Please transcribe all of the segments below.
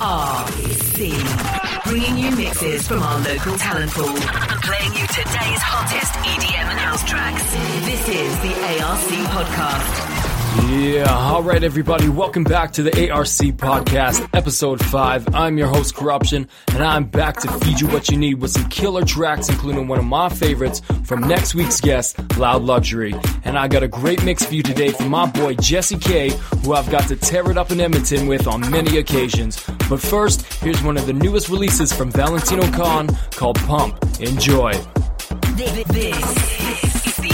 RC. Bringing you mixes from our local talent pool and playing you today's hottest EDM and house tracks. This is the ARC podcast. Yeah, all right, everybody. Welcome back to the ARC Podcast, Episode 5. I'm your host, Cruption, and I'm back to feed you what you need with some killer tracks, including one of my favorites from next week's guest, Loud Luxury. And I got a great mix for you today from my boy, Jesse K, who I've got to tear it up in Edmonton with on many occasions. But first, here's one of the newest releases from Valentino Khan called Pump. Enjoy. This is the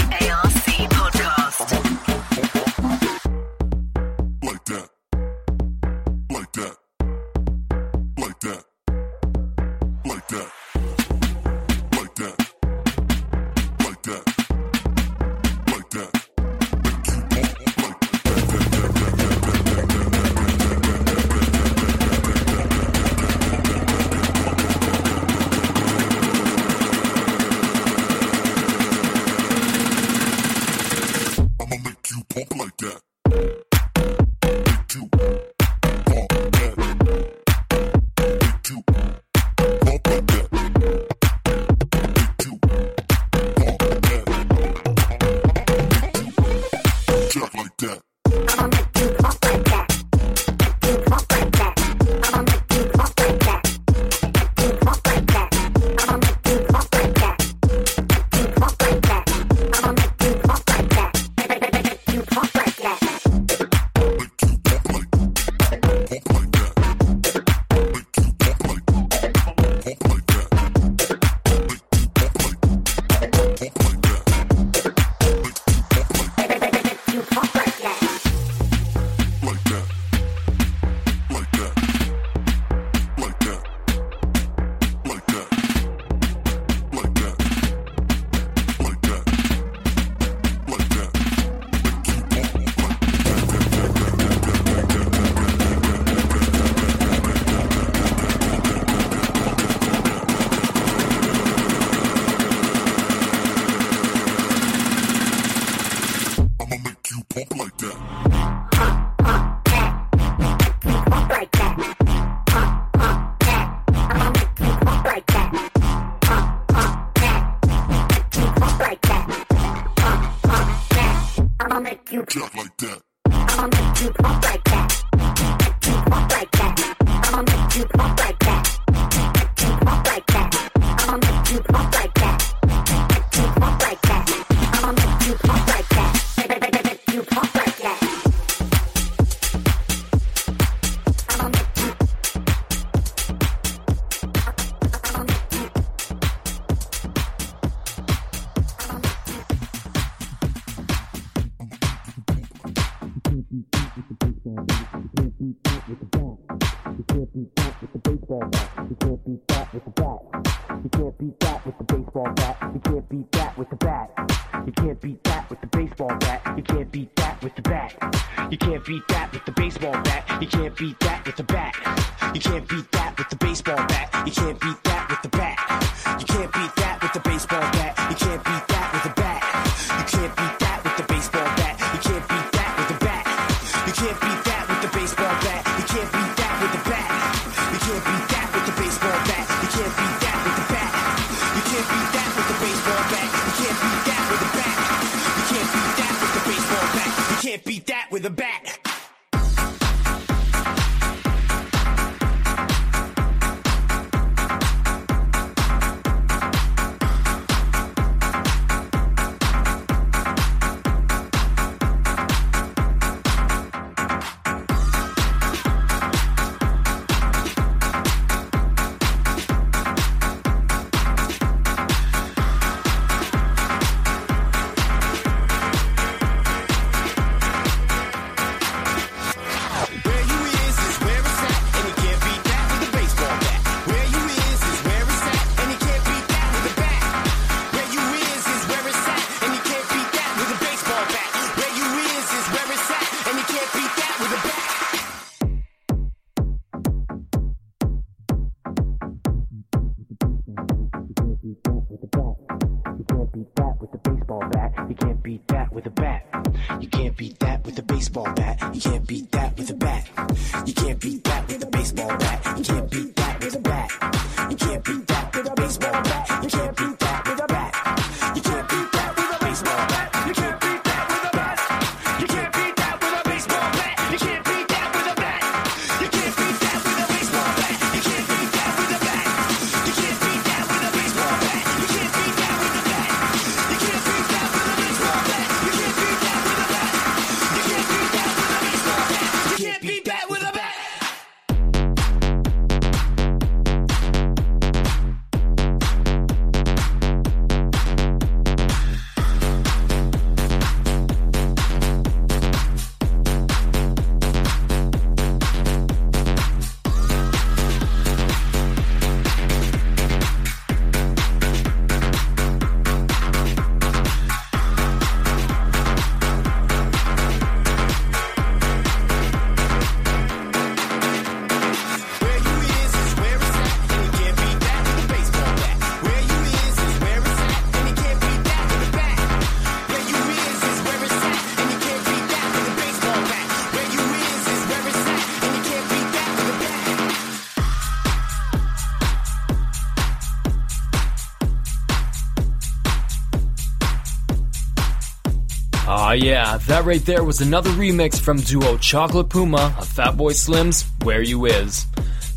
Yeah, that right there was another remix from duo Chocolate Puma of Fatboy Slim's Where U Iz.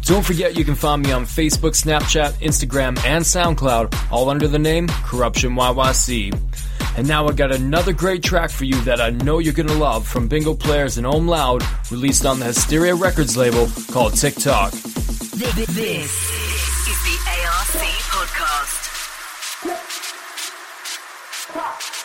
Don't forget you can find me on Facebook, Snapchat, Instagram, and SoundCloud, all under the name Cruption YYC. And now I got another great track for you that I know you're gonna love from Bingo Players and Oomloud, released on the Hysteria Records label called Tic Toc. This is the ARC podcast.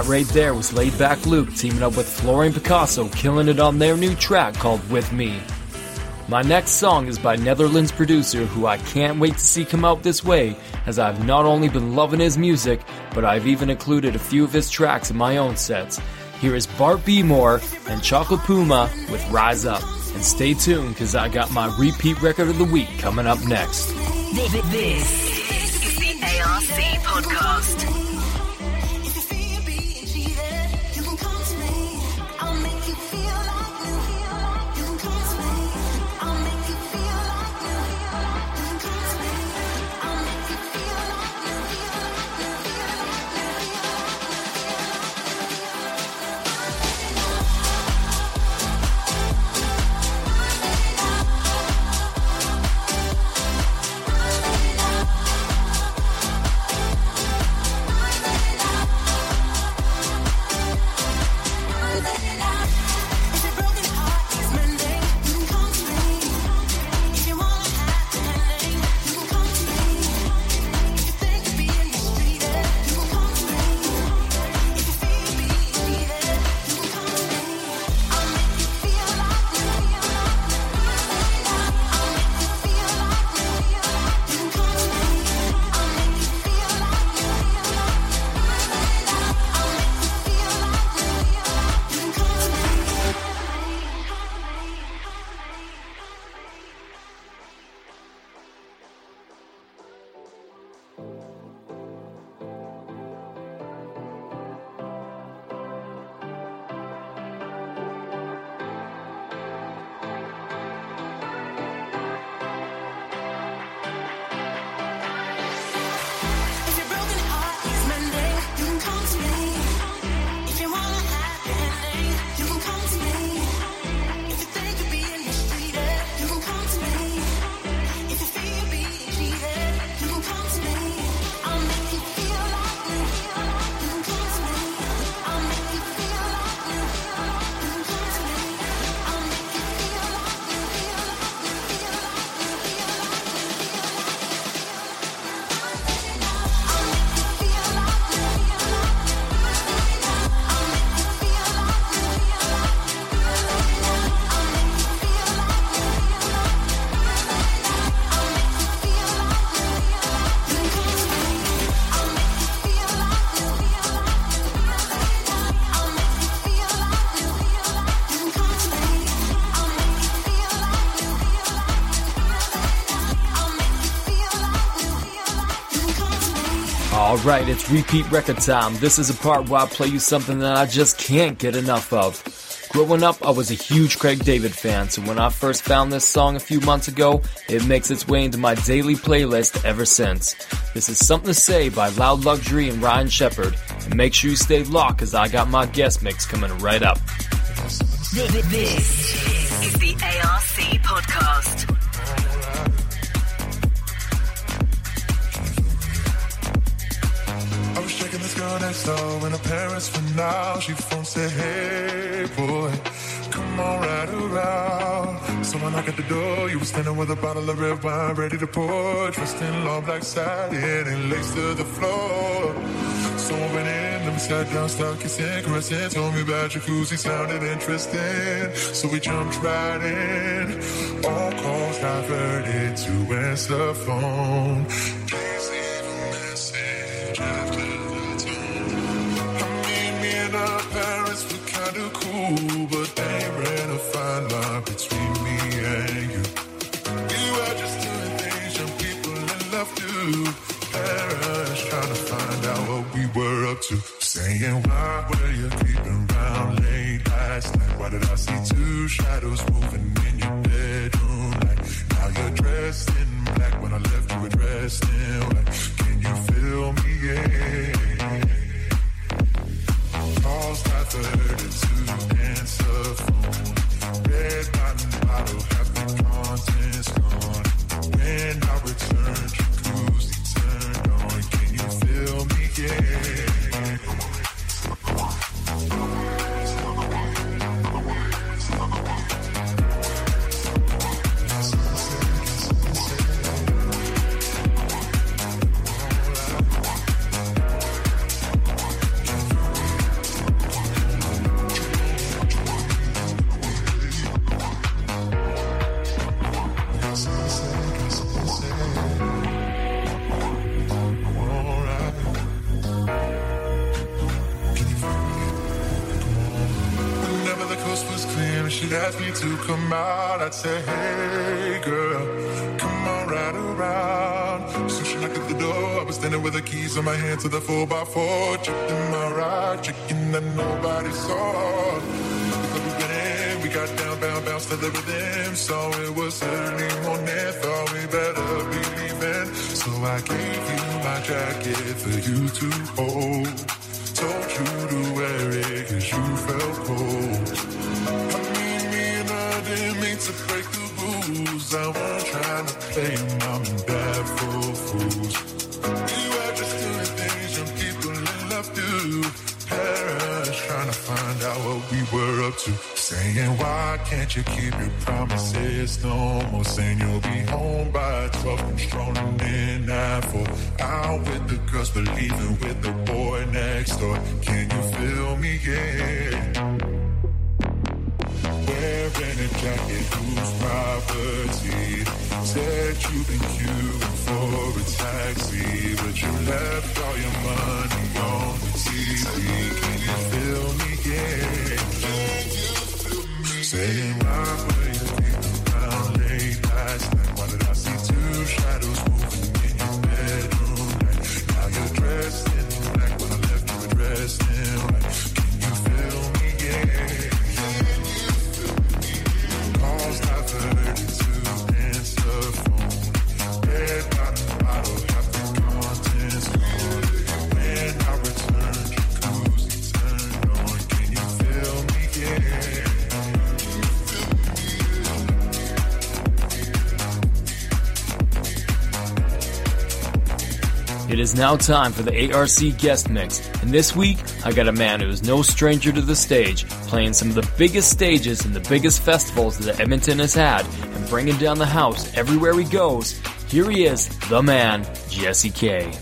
That right there was Laidback Luke teaming up with Florian Picasso, killing it on their new track called With Me. My next song is by Netherlands producer who I can't wait to see come out this way, as I've not only been loving his music, but I've even included a few of his tracks in my own sets. Here is Bart B More and Chocolate Puma with Rise Up. And stay tuned because I got my repeat record of the week coming up next. This, is the ARC podcast. Alright, it's repeat record time. This is a part where I play you something that I just can't get enough of. Growing up, I was a huge Craig David fan, so when I first found this song a few months ago, it makes its way into my daily playlist ever since. This is Something to Say by Loud Luxury and Ryan Shepherd. And make sure you stay locked as I got my guest mix coming right up. This, with a bottle of red wine ready to pour. Dressed in long black satin and lace to the floor. So I went in, then we sat down, started kissing, caressing. Told me about jacuzzi, sounded interesting. So we jumped right in. All calls diverted to answer phone. Do. Trying to find out what we were up to. Saying, why were you creeping around late last night? Why did I see two shadows keys in my hand to the 4x4, chipped in my ride, chicken that nobody saw. We went in, we got down, bound, bounced to the rhythm, so it was early morning, thought we better be leaving. So I gave you my jacket for you to hold. Said you've been queuing for a taxi, but you left all your money on the TV. Can you feel me? Yeah. Saying why is now time for the ARC guest mix, and this week I got a man who is no stranger to the stage, playing some of the biggest stages and the biggest festivals that Edmonton has had, and bringing down the house everywhere he goes. Here he is, the man, Jesse K.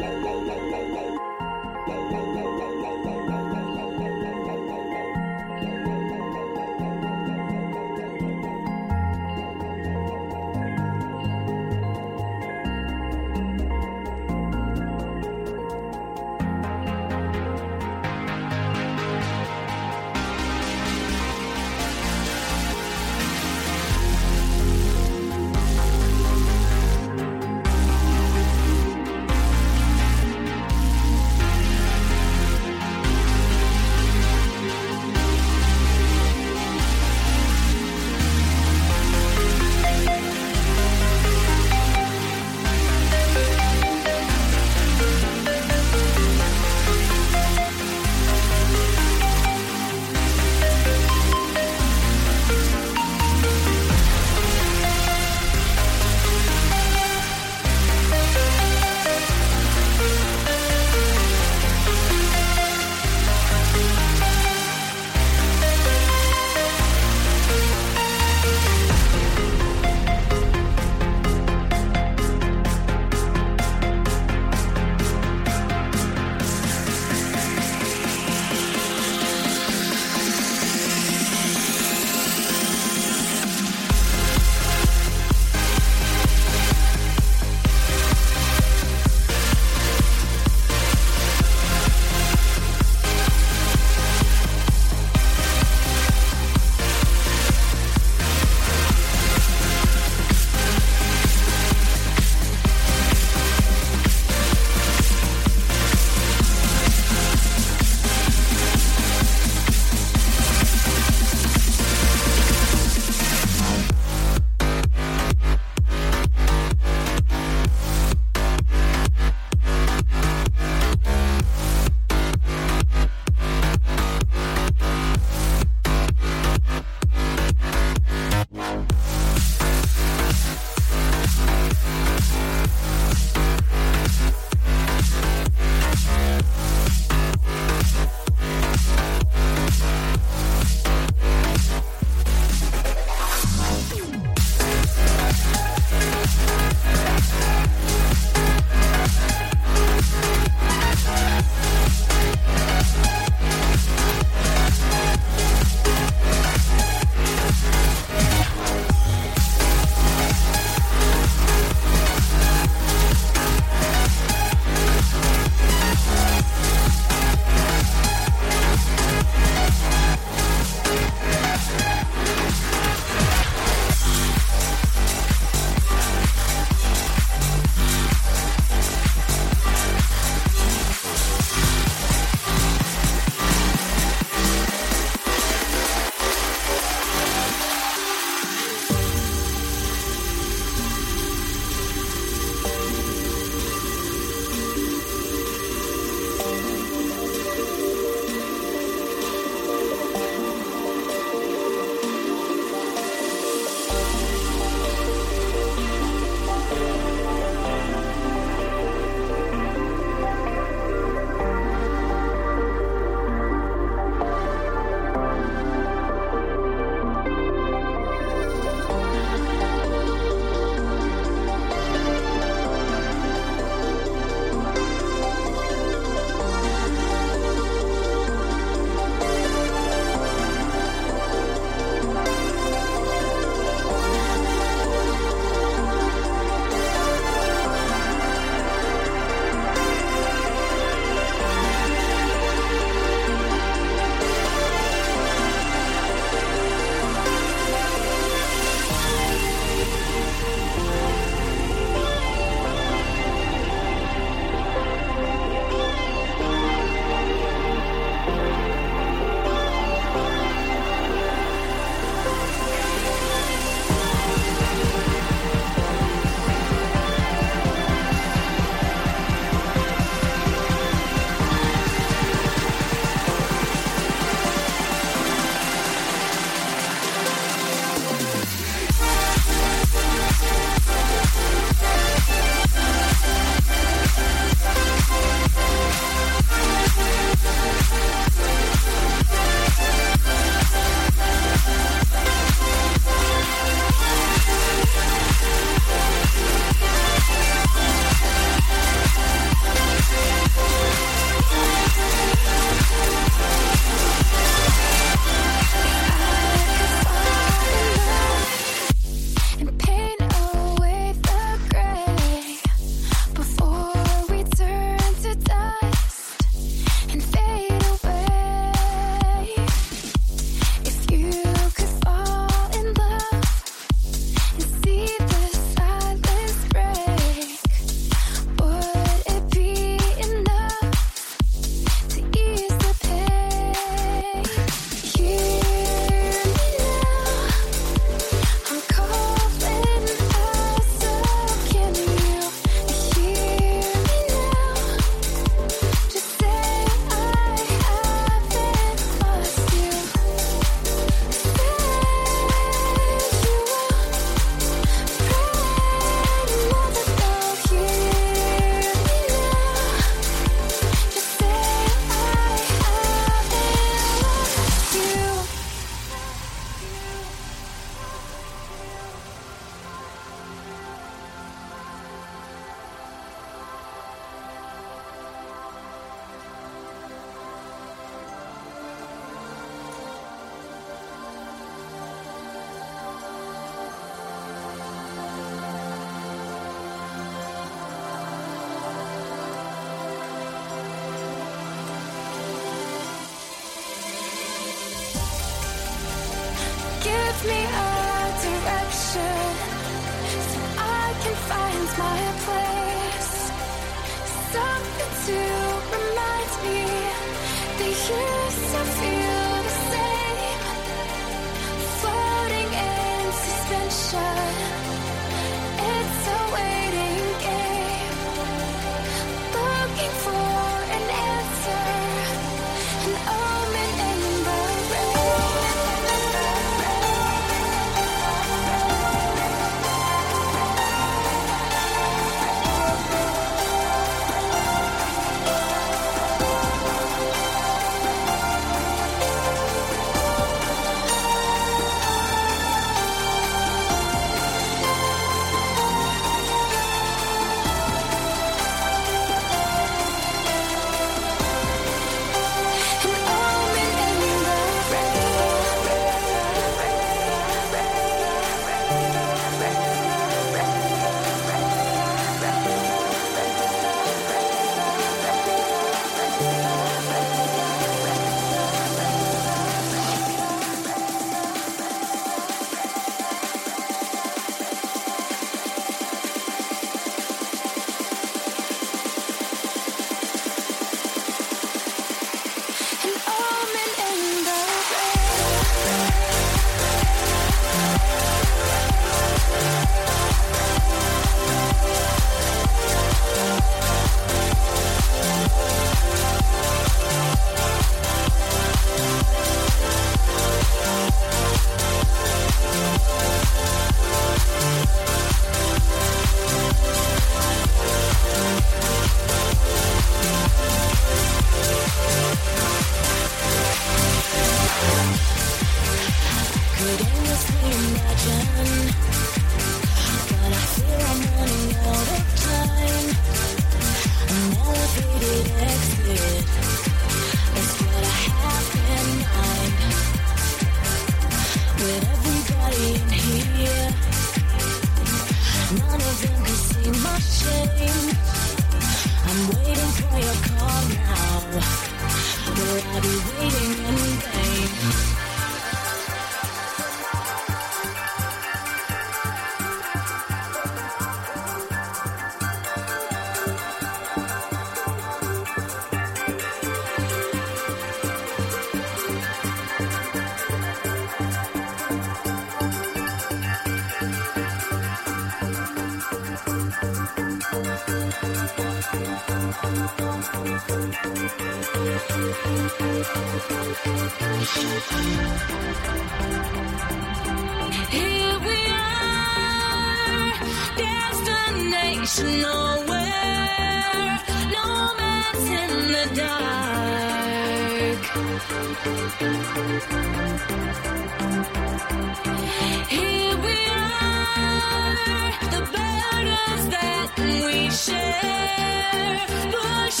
Here we are, the burdens that we share, push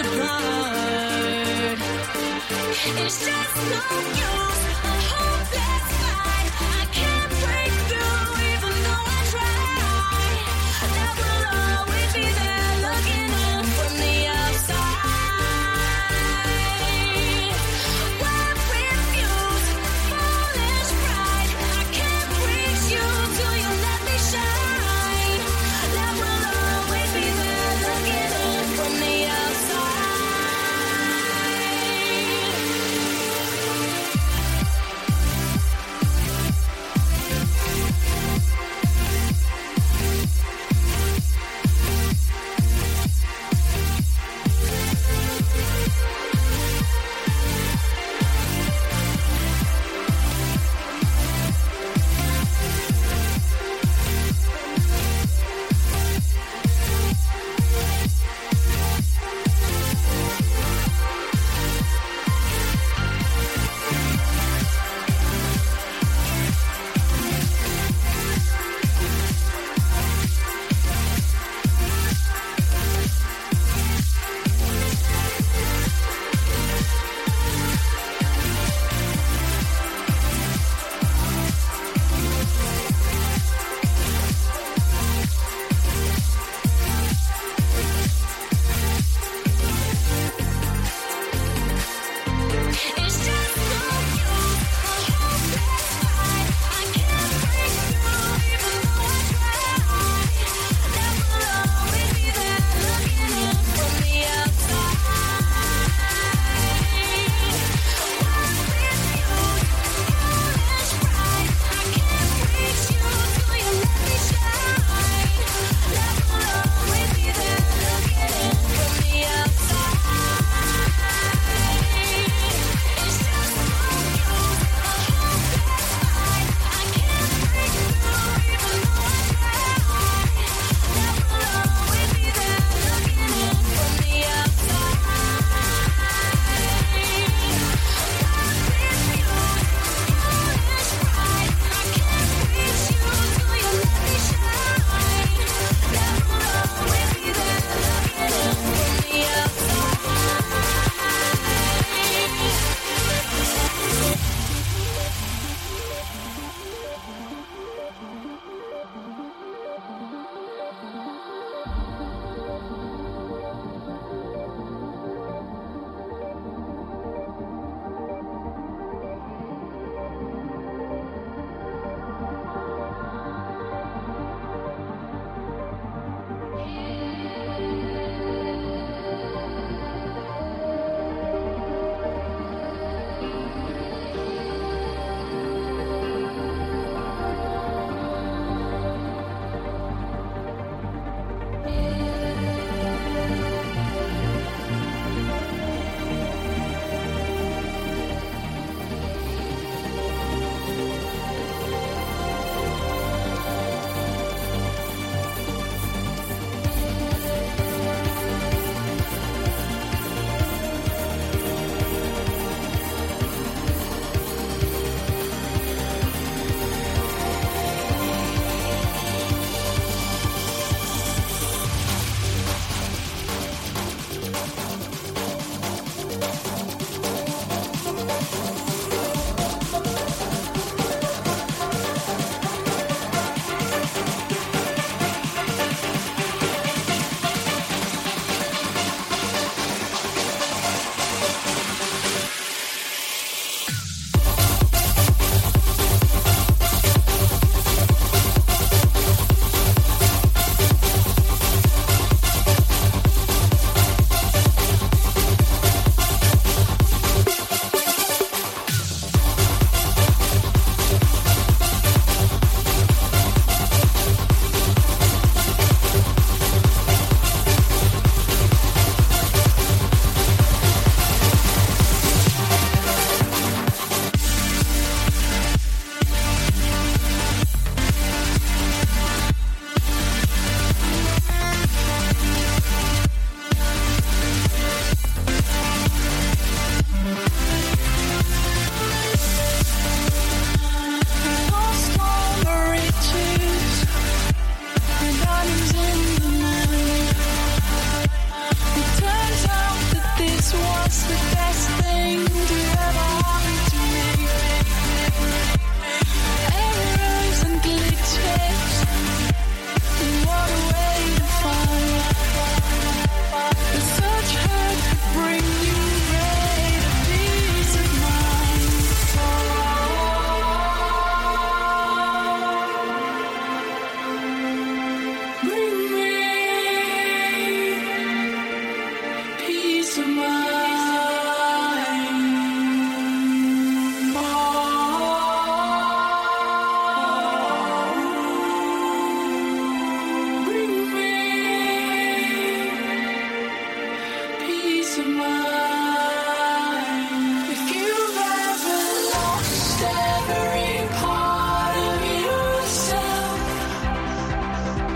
apart. It's just no use.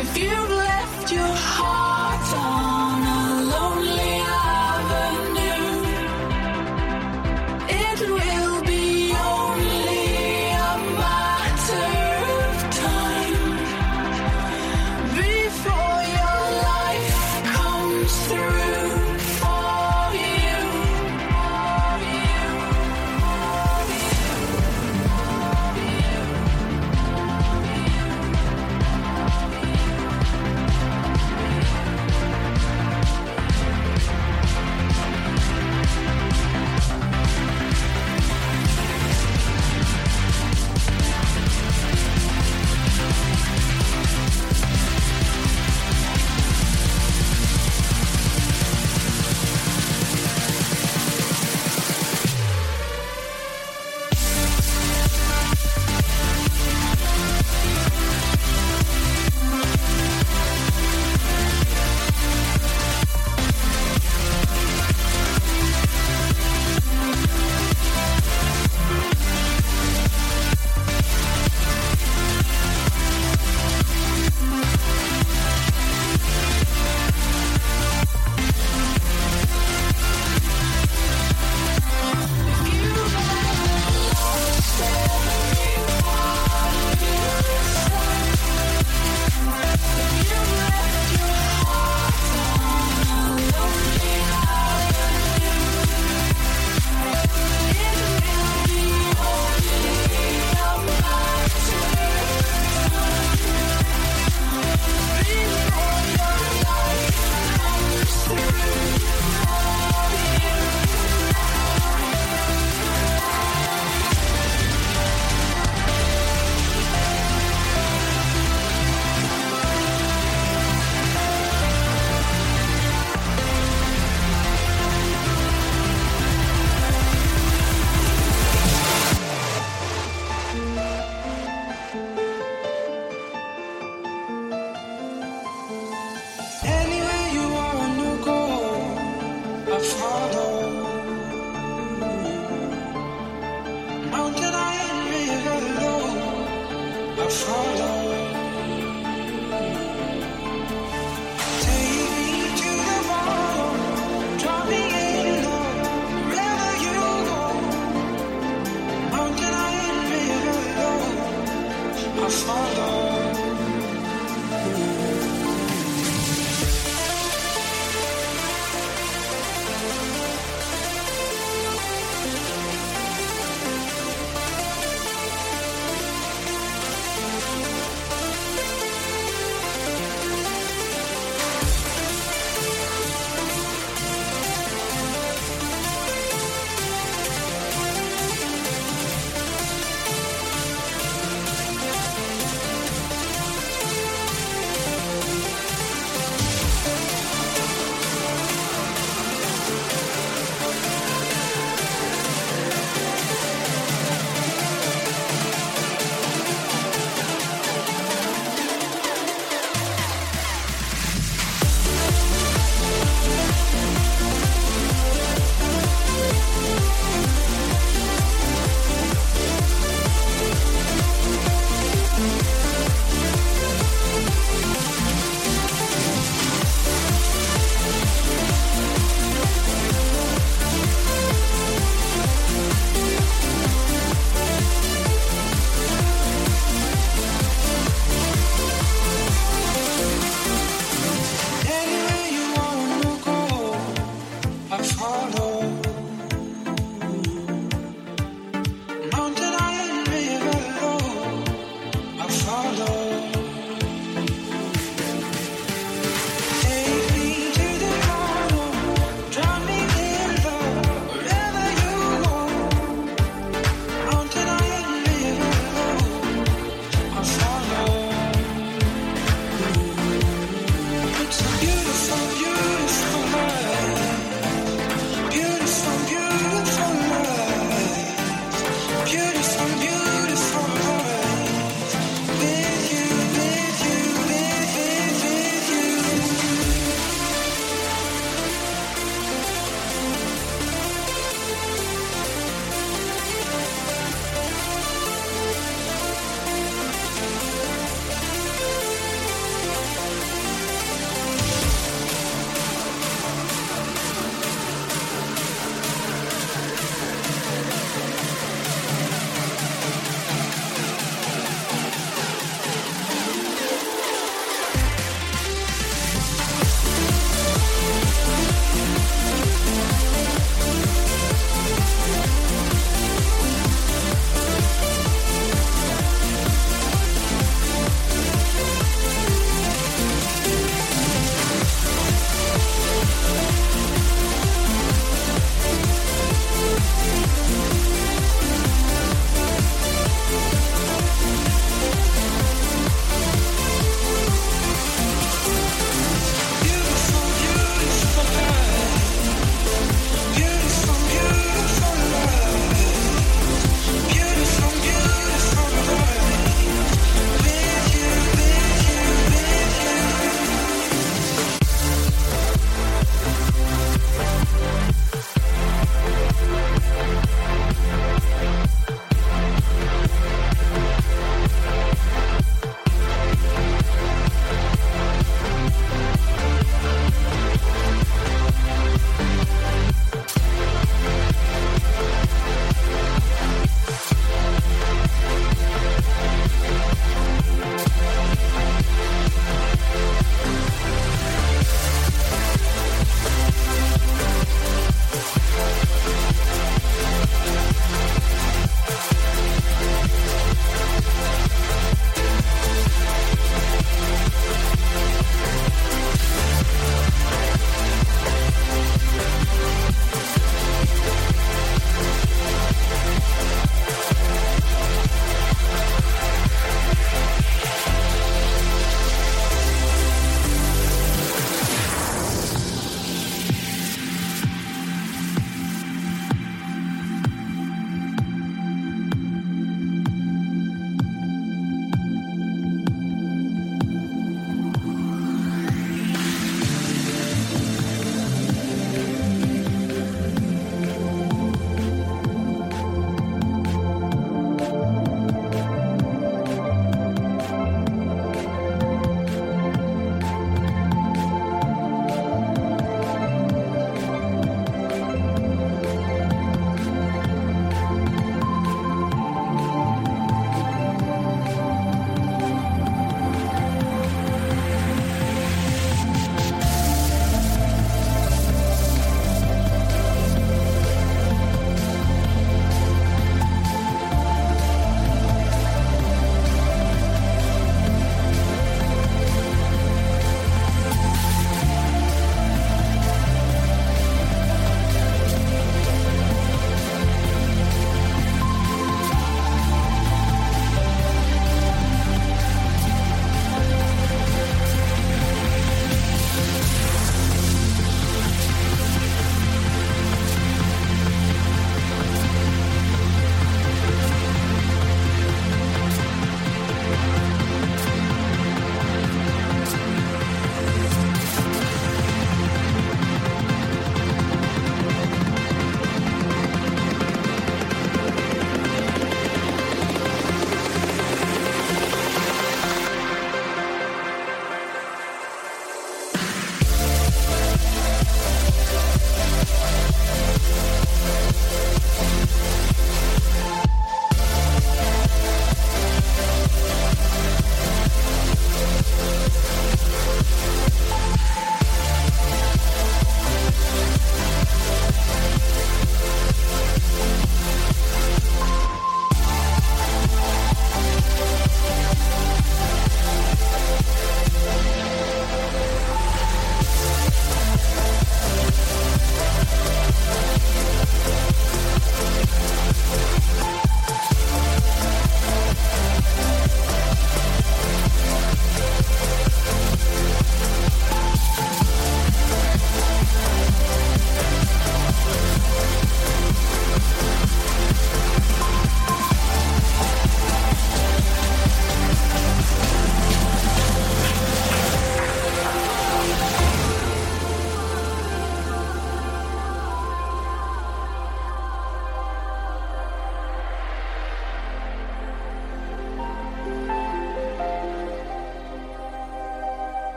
If you've left your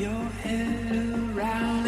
your head around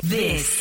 This